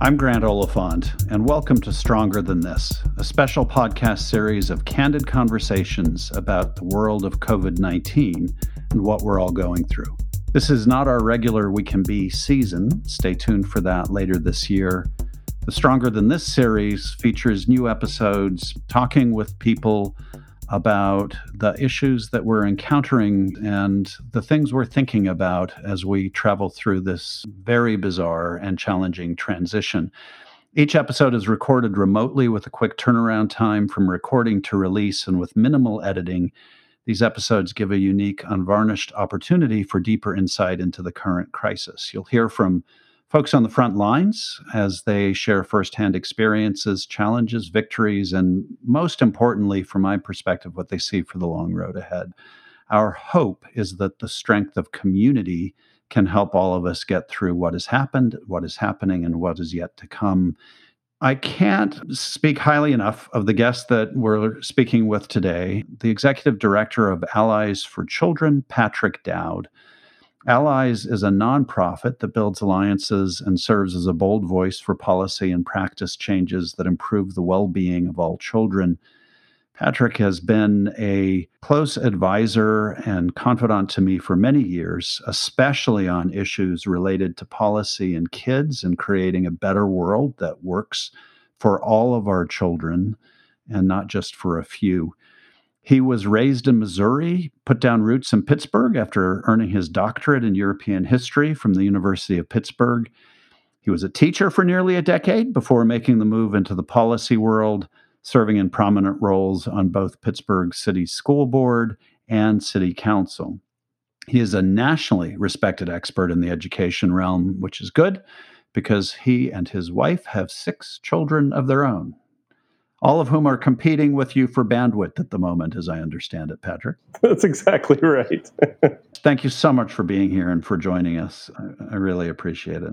I'm Grant Oliphant, and welcome to Stronger Than This, a special podcast series of candid conversations about the world of COVID 19 and what we're all going through. This is not our regular We Can Be season. Stay tuned for that later this year. The Stronger Than This series features new episodes talking with people about the issues that we're encountering and the things we're thinking about as we travel through this very bizarre and challenging transition. Each episode is recorded remotely with a quick turnaround time from recording to release and with minimal editing. These episodes give a unique, unvarnished opportunity for deeper insight into the current crisis. You'll hear from folks on the front lines as they share firsthand experiences, challenges, victories, and most importantly, from my perspective, what they see for the long road ahead. Our hope is that the strength of community can help all of us get through what has happened, what is happening, and what is yet to come. I can't speak highly enough of the guest that we're speaking with today, the executive director of Allies for Children, Patrick Dowd. Allies is a nonprofit that builds alliances and serves as a bold voice for policy and practice changes that improve the well being of all children. Patrick has been a close advisor and confidant to me for many years, especially on issues related to policy and kids and creating a better world that works for all of our children and not just for a few. He was raised in Missouri, put down roots in Pittsburgh after earning his doctorate in European history from the University of Pittsburgh. He was a teacher for nearly a decade before making the move into the policy world, serving in prominent roles on both Pittsburgh City School Board and City Council. He is a nationally respected expert in the education realm, which is good because he and his wife have six children of their own all of whom are competing with you for bandwidth at the moment, as I understand it, Patrick. That's exactly right. Thank you so much for being here and for joining us. I, I really appreciate it.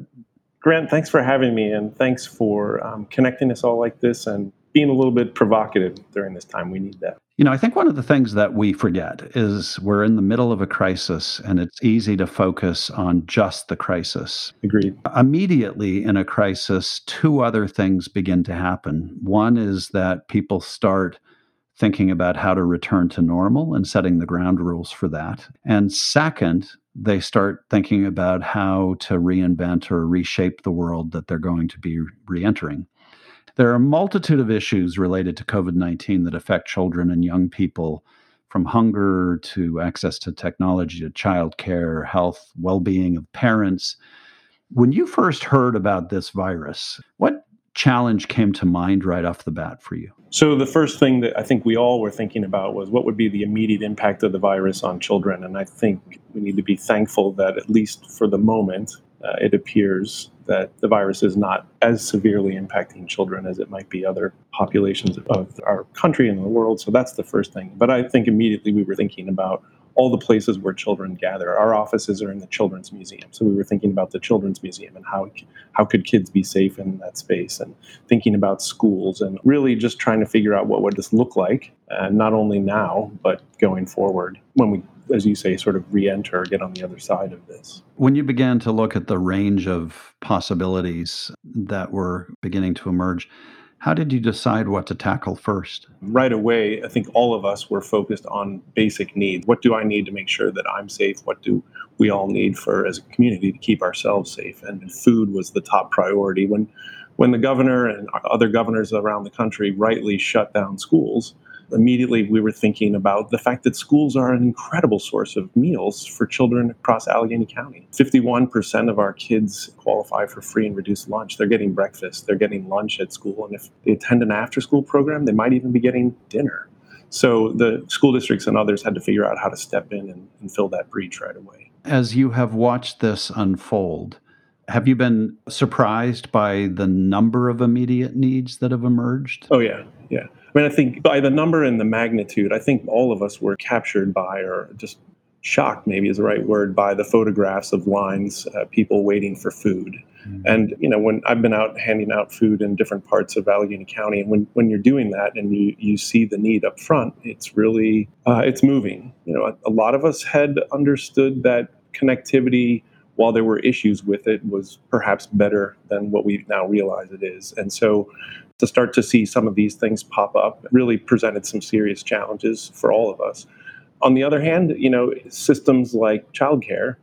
Grant, thanks for having me, and thanks for um, connecting us all like this and being a little bit provocative during this time. We need that. You know, I think one of the things that we forget is we're in the middle of a crisis and it's easy to focus on just the crisis. Agreed. Immediately in a crisis, two other things begin to happen. One is that people start thinking about how to return to normal and setting the ground rules for that. And second, they start thinking about how to reinvent or reshape the world that they're going to be re entering. There are a multitude of issues related to COVID 19 that affect children and young people, from hunger to access to technology to childcare, health, well being of parents. When you first heard about this virus, what challenge came to mind right off the bat for you? So, the first thing that I think we all were thinking about was what would be the immediate impact of the virus on children. And I think we need to be thankful that, at least for the moment, uh, it appears that the virus is not as severely impacting children as it might be other populations of our country and the world. So that's the first thing. But I think immediately we were thinking about all the places where children gather. Our offices are in the Children's Museum, so we were thinking about the Children's Museum and how how could kids be safe in that space, and thinking about schools, and really just trying to figure out what would this look like, and not only now but going forward when we as you say, sort of re enter, get on the other side of this. When you began to look at the range of possibilities that were beginning to emerge, how did you decide what to tackle first? Right away, I think all of us were focused on basic needs. What do I need to make sure that I'm safe? What do we all need for as a community to keep ourselves safe? And food was the top priority. When when the governor and other governors around the country rightly shut down schools, immediately we were thinking about the fact that schools are an incredible source of meals for children across Allegheny County. 51% of our kids qualify for free and reduced lunch. They're getting breakfast, they're getting lunch at school, and if they attend an after school program, they might even be getting dinner. So the school districts and others had to figure out how to step in and, and fill that breach right away. As you have watched this unfold, have you been surprised by the number of immediate needs that have emerged? Oh, yeah, yeah. I mean, I think by the number and the magnitude, I think all of us were captured by, or just shocked, maybe is the right word, by the photographs of lines, uh, people waiting for food. Mm-hmm. And you know, when I've been out handing out food in different parts of Allegheny County, and when, when you're doing that and you you see the need up front, it's really uh, it's moving. You know, a, a lot of us had understood that connectivity while there were issues with it, was perhaps better than what we now realize it is. And so to start to see some of these things pop up really presented some serious challenges for all of us. On the other hand, you know, systems like childcare,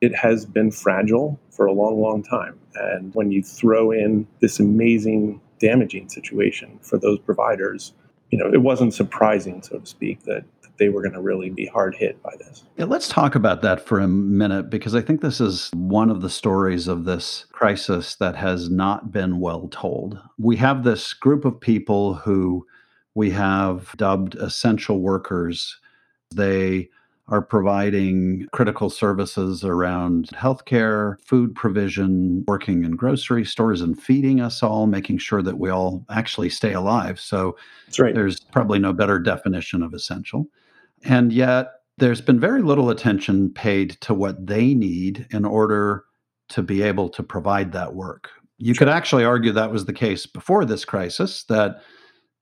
it has been fragile for a long, long time. And when you throw in this amazing damaging situation for those providers, you know, it wasn't surprising, so to speak, that they were going to really be hard hit by this. Yeah, let's talk about that for a minute because I think this is one of the stories of this crisis that has not been well told. We have this group of people who we have dubbed essential workers. They are providing critical services around healthcare, food provision, working in grocery stores and feeding us all, making sure that we all actually stay alive. So right. there's probably no better definition of essential. And yet there's been very little attention paid to what they need in order to be able to provide that work. You sure. could actually argue that was the case before this crisis, that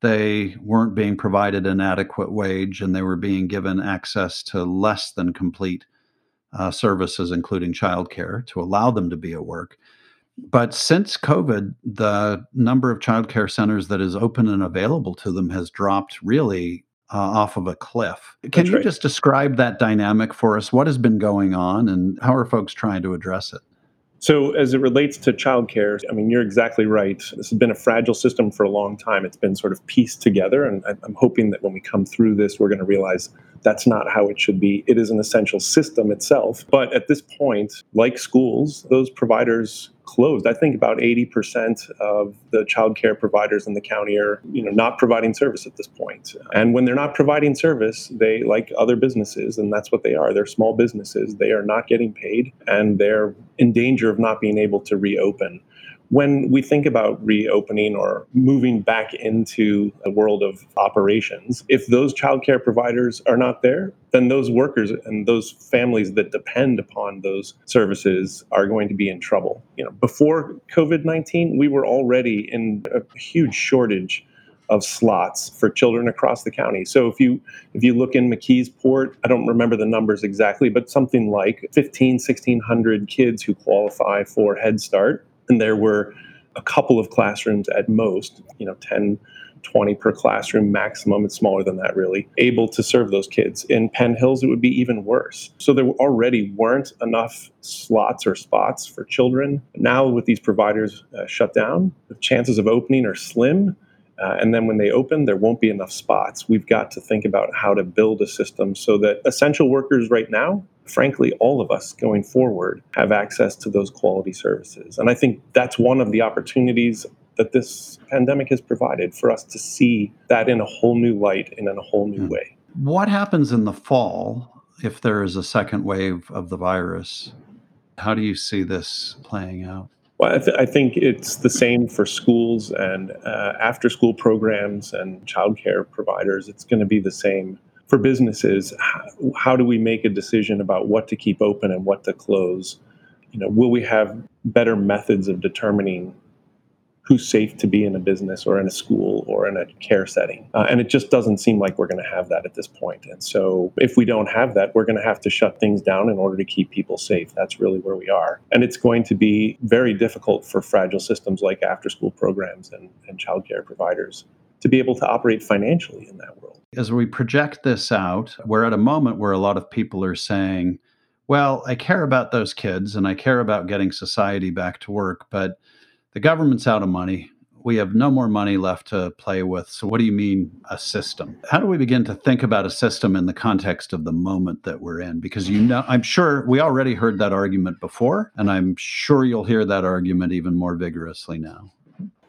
they weren't being provided an adequate wage and they were being given access to less than complete uh, services, including childcare, to allow them to be at work. But since COVID, the number of childcare centers that is open and available to them has dropped really uh, off of a cliff. Can That's you right. just describe that dynamic for us? What has been going on and how are folks trying to address it? So, as it relates to childcare, I mean, you're exactly right. This has been a fragile system for a long time. It's been sort of pieced together. And I'm hoping that when we come through this, we're going to realize that's not how it should be. It is an essential system itself. But at this point, like schools, those providers closed. I think about 80% of the childcare providers in the county are, you know, not providing service at this point. And when they're not providing service, they like other businesses, and that's what they are. They're small businesses. They are not getting paid, and they're in danger of not being able to reopen when we think about reopening or moving back into the world of operations, if those childcare providers are not there, then those workers and those families that depend upon those services are going to be in trouble. You know, before COVID-19, we were already in a huge shortage of slots for children across the county. So if you if you look in McKeesport, I don't remember the numbers exactly, but something like 15 1600 kids who qualify for Head Start and there were a couple of classrooms at most, you know, 10, 20 per classroom maximum. It's smaller than that, really, able to serve those kids. In Penn Hills, it would be even worse. So there already weren't enough slots or spots for children. Now, with these providers uh, shut down, the chances of opening are slim. Uh, and then when they open, there won't be enough spots. We've got to think about how to build a system so that essential workers right now frankly, all of us going forward have access to those quality services. And I think that's one of the opportunities that this pandemic has provided for us to see that in a whole new light and in a whole new yeah. way. What happens in the fall if there is a second wave of the virus? How do you see this playing out? Well, I, th- I think it's the same for schools and uh, after school programs and childcare providers. It's going to be the same for businesses, how, how do we make a decision about what to keep open and what to close? You know, will we have better methods of determining who's safe to be in a business or in a school or in a care setting. Uh, and it just doesn't seem like we're going to have that at this point. And so, if we don't have that, we're going to have to shut things down in order to keep people safe. That's really where we are. And it's going to be very difficult for fragile systems like after school programs and, and childcare providers to be able to operate financially in that world. As we project this out, we're at a moment where a lot of people are saying, well, I care about those kids and I care about getting society back to work, but the government's out of money. We have no more money left to play with. So, what do you mean a system? How do we begin to think about a system in the context of the moment that we're in? Because you know, I'm sure we already heard that argument before, and I'm sure you'll hear that argument even more vigorously now.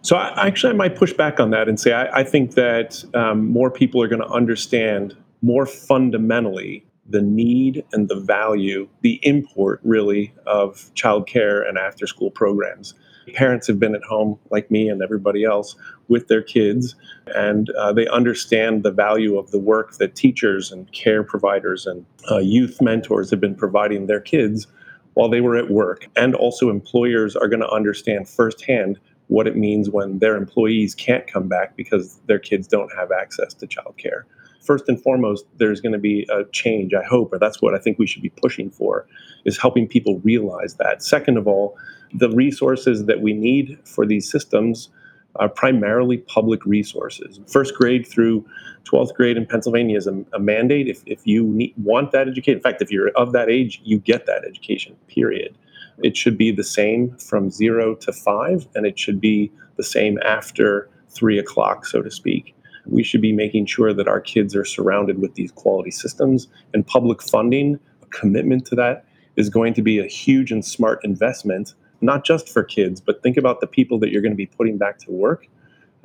So I, actually, I might push back on that and say I, I think that um, more people are going to understand more fundamentally the need and the value, the import really of childcare and after school programs. Parents have been at home, like me and everybody else, with their kids, and uh, they understand the value of the work that teachers and care providers and uh, youth mentors have been providing their kids while they were at work. And also, employers are going to understand firsthand what it means when their employees can't come back because their kids don't have access to childcare. first and foremost, there's going to be a change, I hope, or that's what I think we should be pushing for, is helping people realize that. Second of all, the resources that we need for these systems are primarily public resources. First grade through 12th grade in Pennsylvania is a, a mandate. If, if you need, want that education, in fact, if you're of that age, you get that education, period. It should be the same from zero to five, and it should be the same after three o'clock, so to speak. We should be making sure that our kids are surrounded with these quality systems, and public funding, a commitment to that, is going to be a huge and smart investment not just for kids, but think about the people that you're going to be putting back to work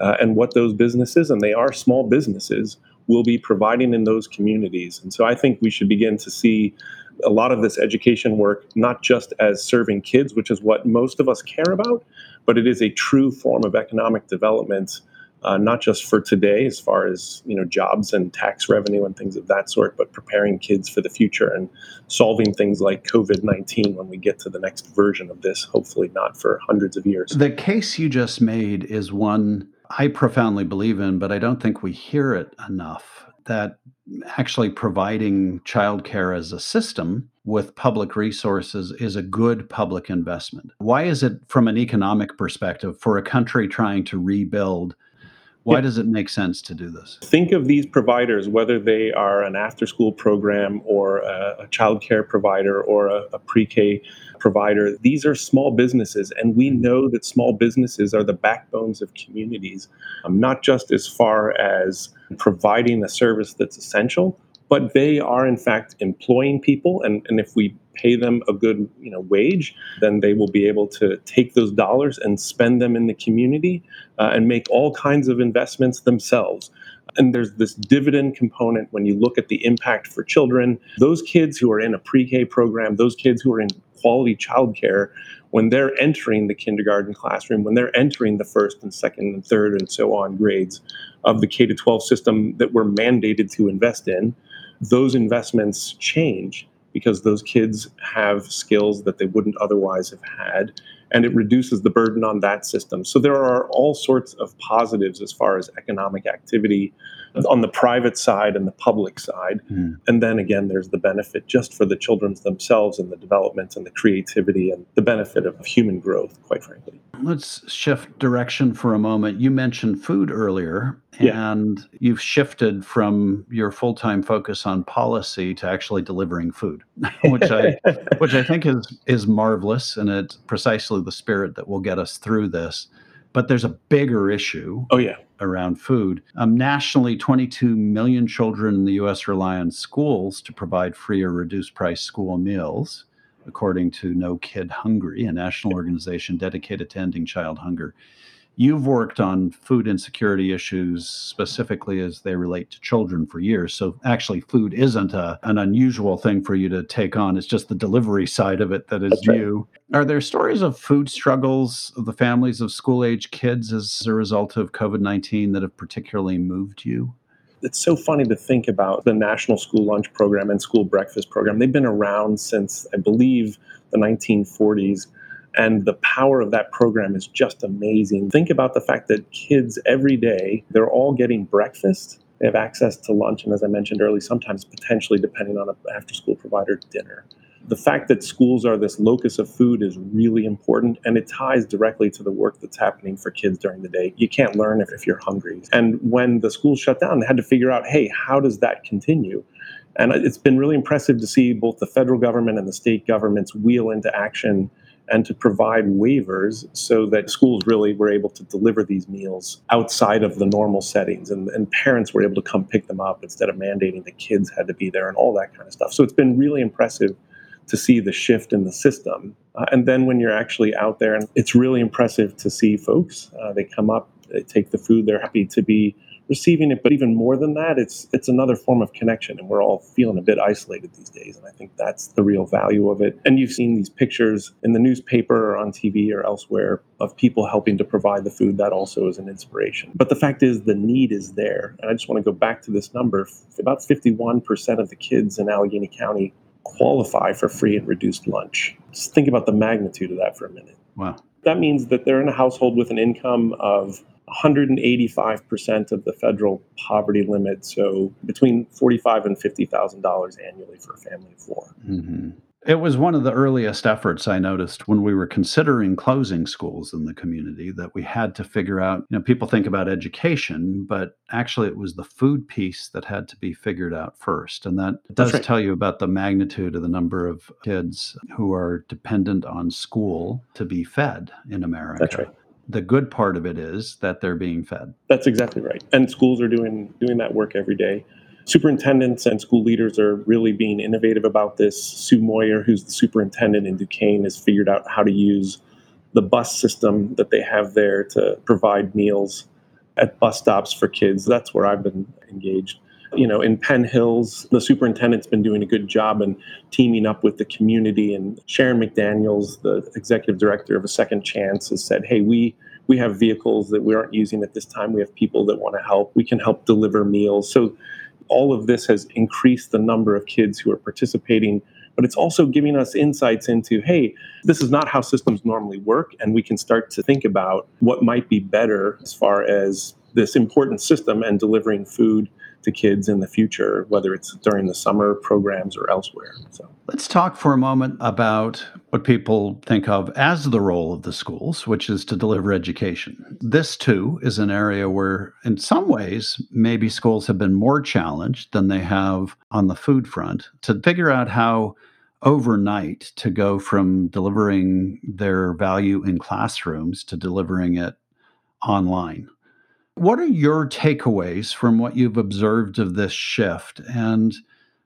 uh, and what those businesses, and they are small businesses, will be providing in those communities. And so I think we should begin to see a lot of this education work not just as serving kids, which is what most of us care about, but it is a true form of economic development uh, not just for today as far as you know jobs and tax revenue and things of that sort, but preparing kids for the future and solving things like COVID nineteen when we get to the next version of this. Hopefully, not for hundreds of years. The case you just made is one I profoundly believe in, but I don't think we hear it enough. That actually providing childcare as a system with public resources is a good public investment. Why is it, from an economic perspective, for a country trying to rebuild why yeah. does it make sense to do this? Think of these providers, whether they are an after school program or a, a child care provider or a, a pre K provider. These are small businesses, and we know that small businesses are the backbones of communities, um, not just as far as providing a service that's essential, but they are in fact employing people. And, and if we pay them a good you know wage then they will be able to take those dollars and spend them in the community uh, and make all kinds of investments themselves. And there's this dividend component when you look at the impact for children. Those kids who are in a pre-k program those kids who are in quality childcare when they're entering the kindergarten classroom when they're entering the first and second and third and so on grades of the K to 12 system that we're mandated to invest in those investments change because those kids have skills that they wouldn't otherwise have had and it reduces the burden on that system. So there are all sorts of positives as far as economic activity on the private side and the public side. Mm. And then again, there's the benefit just for the children themselves and the development and the creativity and the benefit of human growth, quite frankly. Let's shift direction for a moment. You mentioned food earlier, and yeah. you've shifted from your full-time focus on policy to actually delivering food, which I which I think is is marvelous, and it's precisely the spirit that will get us through this. But there's a bigger issue. Oh yeah around food. Um, nationally, 22 million children in the U.S. rely on schools to provide free or reduced price school meals, according to No Kid Hungry, a national organization dedicated to ending child hunger. You've worked on food insecurity issues specifically as they relate to children for years. So, actually, food isn't a, an unusual thing for you to take on. It's just the delivery side of it that is That's new. Right. Are there stories of food struggles of the families of school age kids as a result of COVID 19 that have particularly moved you? It's so funny to think about the National School Lunch Program and School Breakfast Program. They've been around since, I believe, the 1940s and the power of that program is just amazing. Think about the fact that kids every day, they're all getting breakfast. They have access to lunch, and as I mentioned earlier, sometimes potentially, depending on an after school provider, dinner. The fact that schools are this locus of food is really important, and it ties directly to the work that's happening for kids during the day. You can't learn if, if you're hungry. And when the schools shut down, they had to figure out hey, how does that continue? And it's been really impressive to see both the federal government and the state governments wheel into action and to provide waivers so that schools really were able to deliver these meals outside of the normal settings and, and parents were able to come pick them up instead of mandating the kids had to be there and all that kind of stuff. So it's been really impressive to see the shift in the system. Uh, and then when you're actually out there, and it's really impressive to see folks, uh, they come up, they take the food, they're happy to be receiving it but even more than that it's it's another form of connection and we're all feeling a bit isolated these days and i think that's the real value of it and you've seen these pictures in the newspaper or on tv or elsewhere of people helping to provide the food that also is an inspiration but the fact is the need is there and i just want to go back to this number about 51% of the kids in allegheny county qualify for free and reduced lunch. Just think about the magnitude of that for a minute. Wow. That means that they're in a household with an income of 185% of the federal poverty limit, so between $45 and $50,000 annually for a family of 4 mm-hmm. It was one of the earliest efforts I noticed when we were considering closing schools in the community that we had to figure out. You know, people think about education, but actually it was the food piece that had to be figured out first. And that does right. tell you about the magnitude of the number of kids who are dependent on school to be fed in America. That's right the good part of it is that they're being fed. That's exactly right. And schools are doing doing that work every day superintendents and school leaders are really being innovative about this. Sue Moyer, who's the superintendent in Duquesne, has figured out how to use the bus system that they have there to provide meals at bus stops for kids. That's where I've been engaged. You know, in Penn Hills, the superintendent's been doing a good job and teaming up with the community. And Sharon McDaniels, the executive director of A Second Chance, has said, "Hey, we." We have vehicles that we aren't using at this time. We have people that want to help. We can help deliver meals. So all of this has increased the number of kids who are participating but it's also giving us insights into hey this is not how systems normally work and we can start to think about what might be better as far as this important system and delivering food to kids in the future, whether it's during the summer programs or elsewhere. So let's talk for a moment about what people think of as the role of the schools, which is to deliver education. This too is an area where, in some ways, maybe schools have been more challenged than they have on the food front to figure out how overnight to go from delivering their value in classrooms to delivering it online. What are your takeaways from what you've observed of this shift? And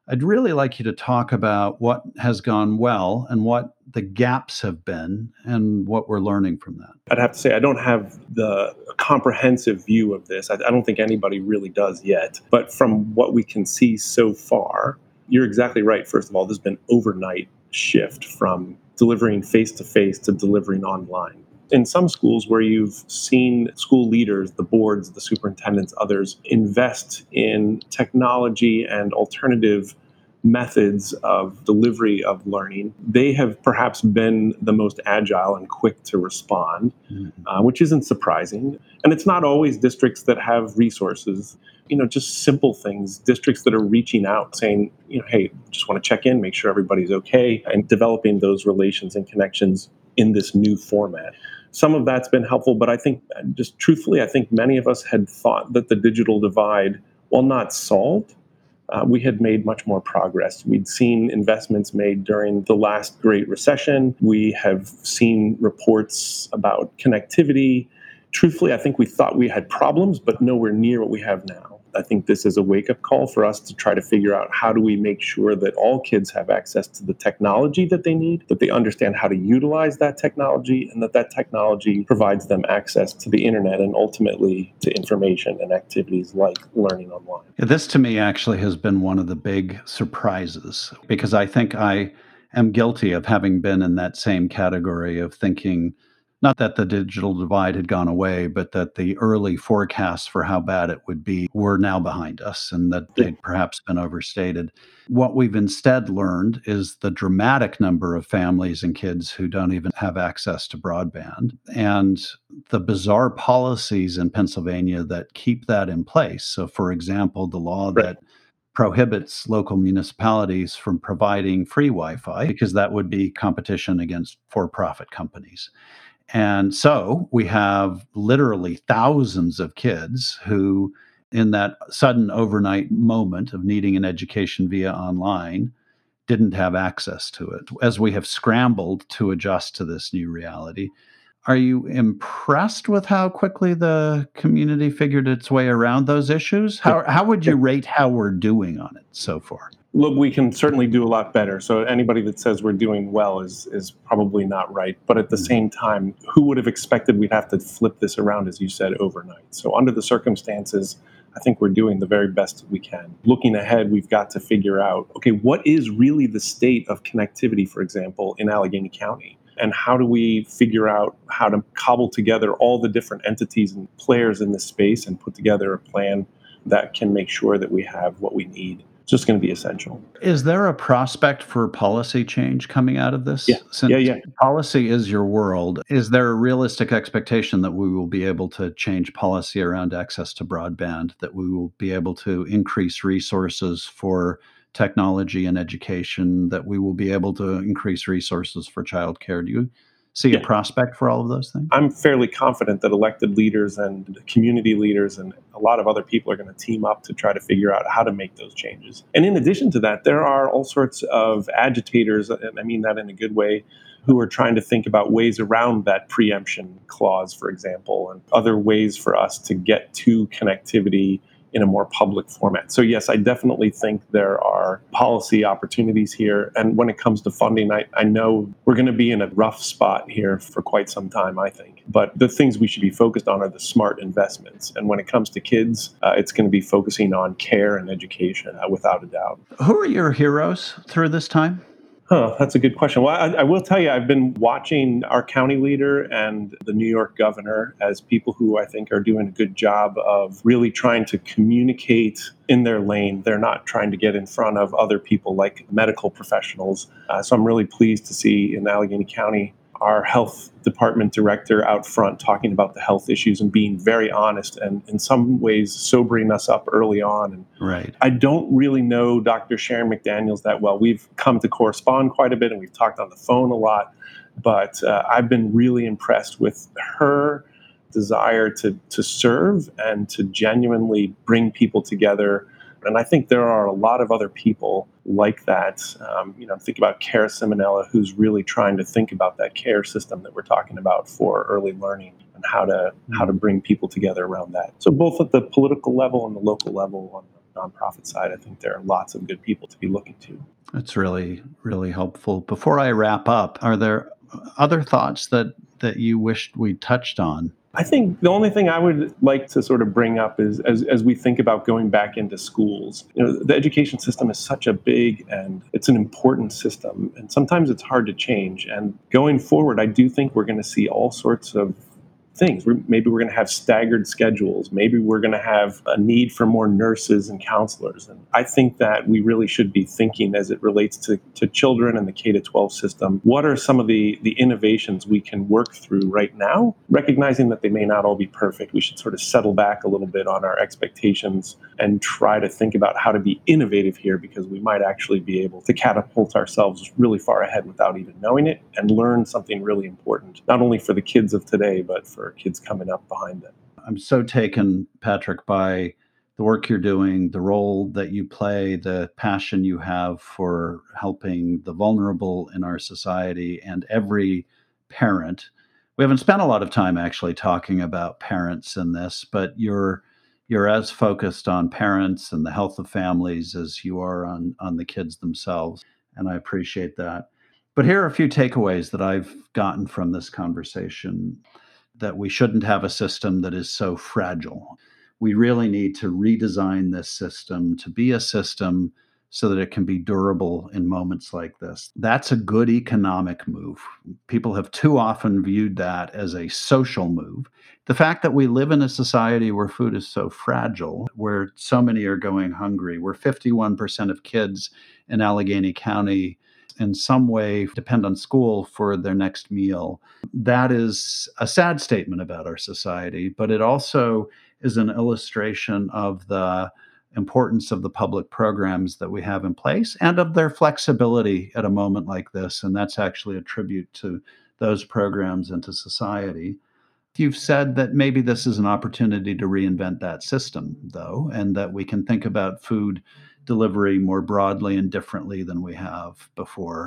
I'd really like you to talk about what has gone well and what the gaps have been and what we're learning from that. I'd have to say, I don't have the comprehensive view of this. I, I don't think anybody really does yet. But from what we can see so far, you're exactly right. First of all, there's been overnight shift from delivering face to face to delivering online in some schools where you've seen school leaders, the boards, the superintendents, others invest in technology and alternative methods of delivery of learning, they have perhaps been the most agile and quick to respond, mm-hmm. uh, which isn't surprising. And it's not always districts that have resources. You know, just simple things, districts that are reaching out saying, you know, hey, just want to check in, make sure everybody's okay, and developing those relations and connections in this new format some of that's been helpful, but I think, just truthfully, I think many of us had thought that the digital divide, while not solved, uh, we had made much more progress. We'd seen investments made during the last Great Recession. We have seen reports about connectivity. Truthfully, I think we thought we had problems, but nowhere near what we have now. I think this is a wake up call for us to try to figure out how do we make sure that all kids have access to the technology that they need, that they understand how to utilize that technology, and that that technology provides them access to the internet and ultimately to information and activities like learning online. This to me actually has been one of the big surprises because I think I am guilty of having been in that same category of thinking not that the digital divide had gone away, but that the early forecasts for how bad it would be were now behind us and that they'd perhaps been overstated. What we've instead learned is the dramatic number of families and kids who don't even have access to broadband and the bizarre policies in Pennsylvania that keep that in place. So, for example, the law right. that prohibits local municipalities from providing free Wi Fi because that would be competition against for profit companies. And so we have literally thousands of kids who, in that sudden overnight moment of needing an education via online, didn't have access to it. As we have scrambled to adjust to this new reality, are you impressed with how quickly the community figured its way around those issues? How, how would you rate how we're doing on it so far? Look, we can certainly do a lot better. So anybody that says we're doing well is is probably not right. But at the mm-hmm. same time, who would have expected we'd have to flip this around, as you said, overnight? So under the circumstances, I think we're doing the very best we can. Looking ahead, we've got to figure out, okay, what is really the state of connectivity, for example, in Allegheny County? And how do we figure out how to cobble together all the different entities and players in this space and put together a plan that can make sure that we have what we need just going to be essential. Is there a prospect for policy change coming out of this? Yeah. Since yeah, yeah. policy is your world, is there a realistic expectation that we will be able to change policy around access to broadband, that we will be able to increase resources for technology and education, that we will be able to increase resources for childcare? Do you see yeah. a prospect for all of those things? I'm fairly confident that elected leaders and community leaders and a lot of other people are going to team up to try to figure out how to make those changes. And in addition to that, there are all sorts of agitators, and I mean that in a good way, who are trying to think about ways around that preemption clause, for example, and other ways for us to get to connectivity in a more public format. So, yes, I definitely think there are policy opportunities here. And when it comes to funding, I, I know we're going to be in a rough spot here for quite some time, I think. But the things we should be focused on are the smart investments. And when it comes to kids, uh, it's going to be focusing on care and education uh, without a doubt. Who are your heroes through this time? Huh, that's a good question. Well, I, I, will tell you, I've been watching our county leader and the New York governor as people who I think are doing a good job of really trying to communicate in their lane. They're not trying to get in front of other people like medical professionals. Uh, so I'm really pleased to see in Allegheny County our health department director out front talking about the health issues and being very honest and in some ways sobering us up early on. And right. I don't really know Dr. Sharon McDaniels that well. We've come to correspond quite a bit and we've talked on the phone a lot, but uh, I've been really impressed with her desire to to serve and to genuinely bring people together and I think there are a lot of other people like that. Um, you know, think about Cara Ciminillo, who's really trying to think about that care system that we're talking about for early learning and how to how to bring people together around that. So both at the political level and the local level on the nonprofit side, I think there are lots of good people to be looking to. That's really really helpful. Before I wrap up, are there other thoughts that that you wished we touched on I think the only thing I would like to sort of bring up is as, as we think about going back into schools, you know, the education system is such a big and it's an important system. And sometimes it's hard to change. And going forward, I do think we're going to see all sorts of things. Maybe we're going to have staggered schedules. Maybe we're going to have a need for more nurses and counselors. And I think that we really should be thinking as it relates to, to children and the K 12 system. What are some of the, the innovations we can work through right now, recognizing that they may not all be perfect? We should sort of settle back a little bit on our expectations and try to think about how to be innovative here because we might actually be able to catapult ourselves really far ahead without even knowing it and learn something really important, not only for the kids of today, but for kids coming up behind them. I'm so taken, Patrick, by the work you're doing, the role that you play, the passion you have for helping the vulnerable in our society and every parent. We haven't spent a lot of time actually talking about parents in this, but you're you're as focused on parents and the health of families as you are on on the kids themselves, and I appreciate that. But here are a few takeaways that I've gotten from this conversation that we shouldn't have a system that is so fragile. We really need to redesign this system to be a system so that it can be durable in moments like this. That's a good economic move. People have too often viewed that as a social move. The fact that we live in a society where food is so fragile, where so many are going hungry, where 51% of kids in Allegheny County in some way depend on school for their next meal. That is a sad statement about our society, but it also is an illustration of the importance of the public programs that we have in place and of their flexibility at a moment like this. And that's actually a tribute to those programs and to society. You've said that maybe this is an opportunity to reinvent that system, though, and that we can think about food delivery more broadly and differently than we have before.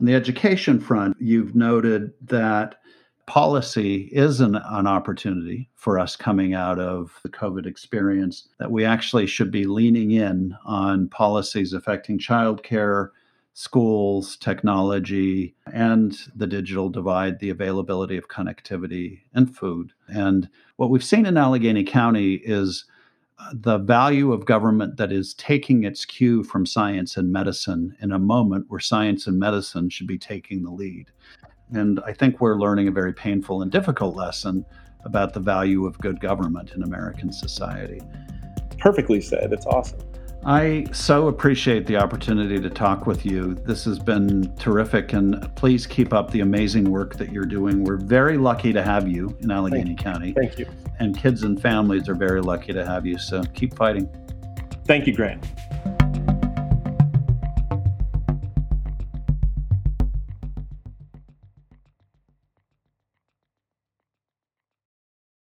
On the education front, you've noted that policy is an, an, opportunity for us coming out of the COVID experience, that we actually should be leaning in on policies affecting childcare, schools, technology, and the digital divide, the availability of connectivity and food. And what we've seen in Allegheny County is the value of government that is taking its cue from science and medicine in a moment where science and medicine should be taking the lead. And I think we're learning a very painful and difficult lesson about the value of good government in American society. Perfectly said. It's awesome. I so appreciate the opportunity to talk with you. This has been terrific, and please keep up the amazing work that you're doing. We're very lucky to have you in Allegheny Thank County. Thank you. And kids and families are very lucky to have you. So keep fighting. Thank you, Grant.